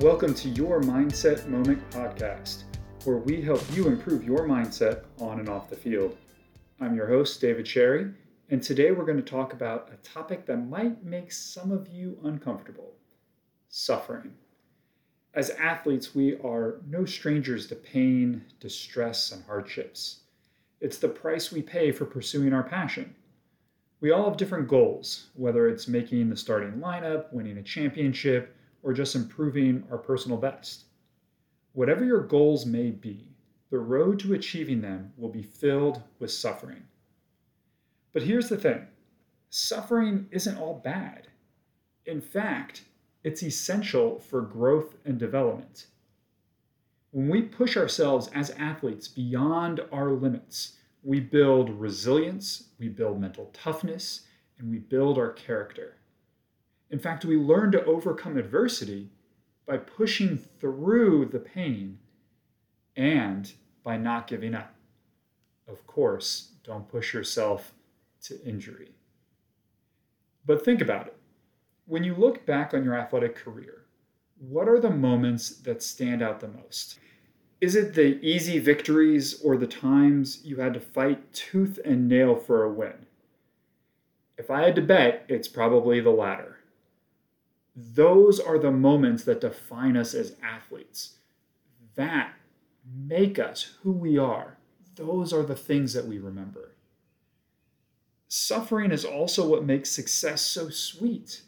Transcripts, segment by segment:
Welcome to your Mindset Moment podcast, where we help you improve your mindset on and off the field. I'm your host, David Schary, and today we're going to talk about a topic that might make some of you uncomfortable suffering. As athletes, we are no strangers to pain, distress, and hardships. It's the price we pay for pursuing our passion. We all have different goals, whether it's making the starting lineup, winning a championship, or just improving our personal best. Whatever your goals may be, the road to achieving them will be filled with suffering. But here's the thing suffering isn't all bad. In fact, it's essential for growth and development. When we push ourselves as athletes beyond our limits, we build resilience, we build mental toughness, and we build our character. In fact, we learn to overcome adversity by pushing through the pain and by not giving up. Of course, don't push yourself to injury. But think about it. When you look back on your athletic career, what are the moments that stand out the most? Is it the easy victories or the times you had to fight tooth and nail for a win? If I had to bet, it's probably the latter. Those are the moments that define us as athletes. That make us who we are. Those are the things that we remember. Suffering is also what makes success so sweet.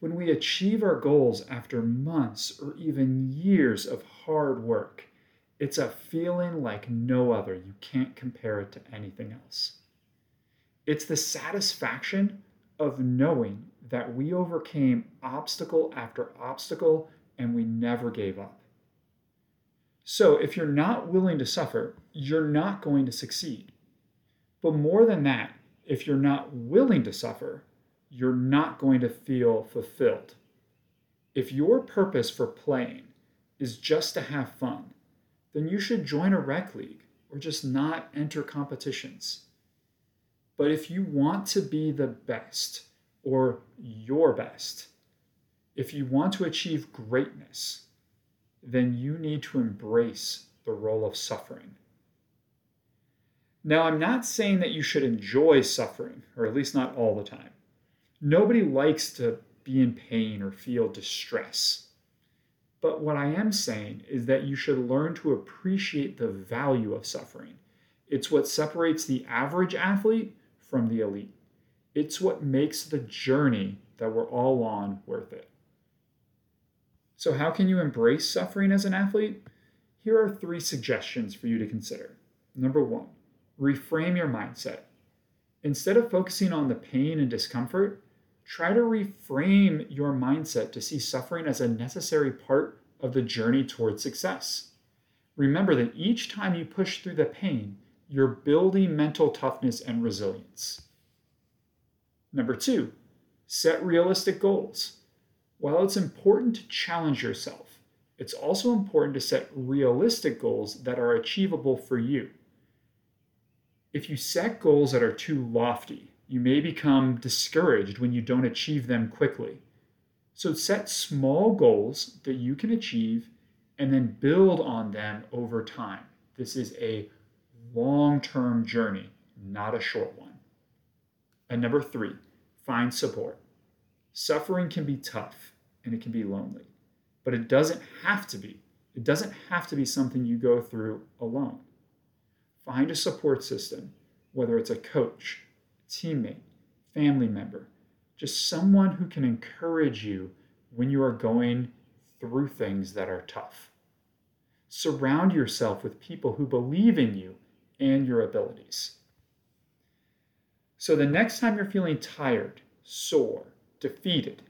When we achieve our goals after months or even years of hard work, it's a feeling like no other. You can't compare it to anything else. It's the satisfaction of knowing that we overcame obstacle after obstacle and we never gave up. So, if you're not willing to suffer, you're not going to succeed. But more than that, if you're not willing to suffer, you're not going to feel fulfilled. If your purpose for playing is just to have fun, then you should join a rec league or just not enter competitions. But if you want to be the best or your best, if you want to achieve greatness, then you need to embrace the role of suffering. Now, I'm not saying that you should enjoy suffering, or at least not all the time. Nobody likes to be in pain or feel distress. But what I am saying is that you should learn to appreciate the value of suffering. It's what separates the average athlete from the elite. It's what makes the journey that we're all on worth it. So, how can you embrace suffering as an athlete? Here are three suggestions for you to consider. Number one, reframe your mindset. Instead of focusing on the pain and discomfort, try to reframe your mindset to see suffering as a necessary part of the journey towards success. Remember that each time you push through the pain, you're building mental toughness and resilience. Number two, set realistic goals. While it's important to challenge yourself, it's also important to set realistic goals that are achievable for you. If you set goals that are too lofty, you may become discouraged when you don't achieve them quickly. So set small goals that you can achieve and then build on them over time. This is a long term journey, not a short one. And number three, find support. Suffering can be tough and it can be lonely, but it doesn't have to be. It doesn't have to be something you go through alone. Find a support system, whether it's a coach, teammate, family member, just someone who can encourage you when you are going through things that are tough. Surround yourself with people who believe in you and your abilities. So the next time you're feeling tired, sore, defeated,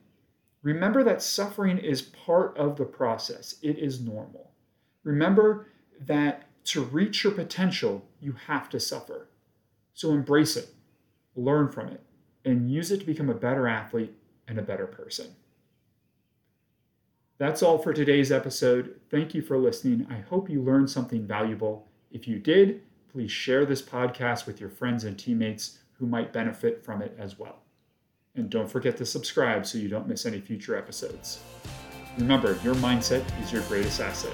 remember that suffering is part of the process. It is normal. Remember that to reach your potential, you have to suffer. So embrace it learn from it, and use it to become a better athlete and a better person. That's all for today's episode. Thank you for listening. I hope you learned something valuable. If you did, please share this podcast with your friends and teammates who might benefit from it as well. And don't forget to subscribe so you don't miss any future episodes. Remember, your mindset is your greatest asset.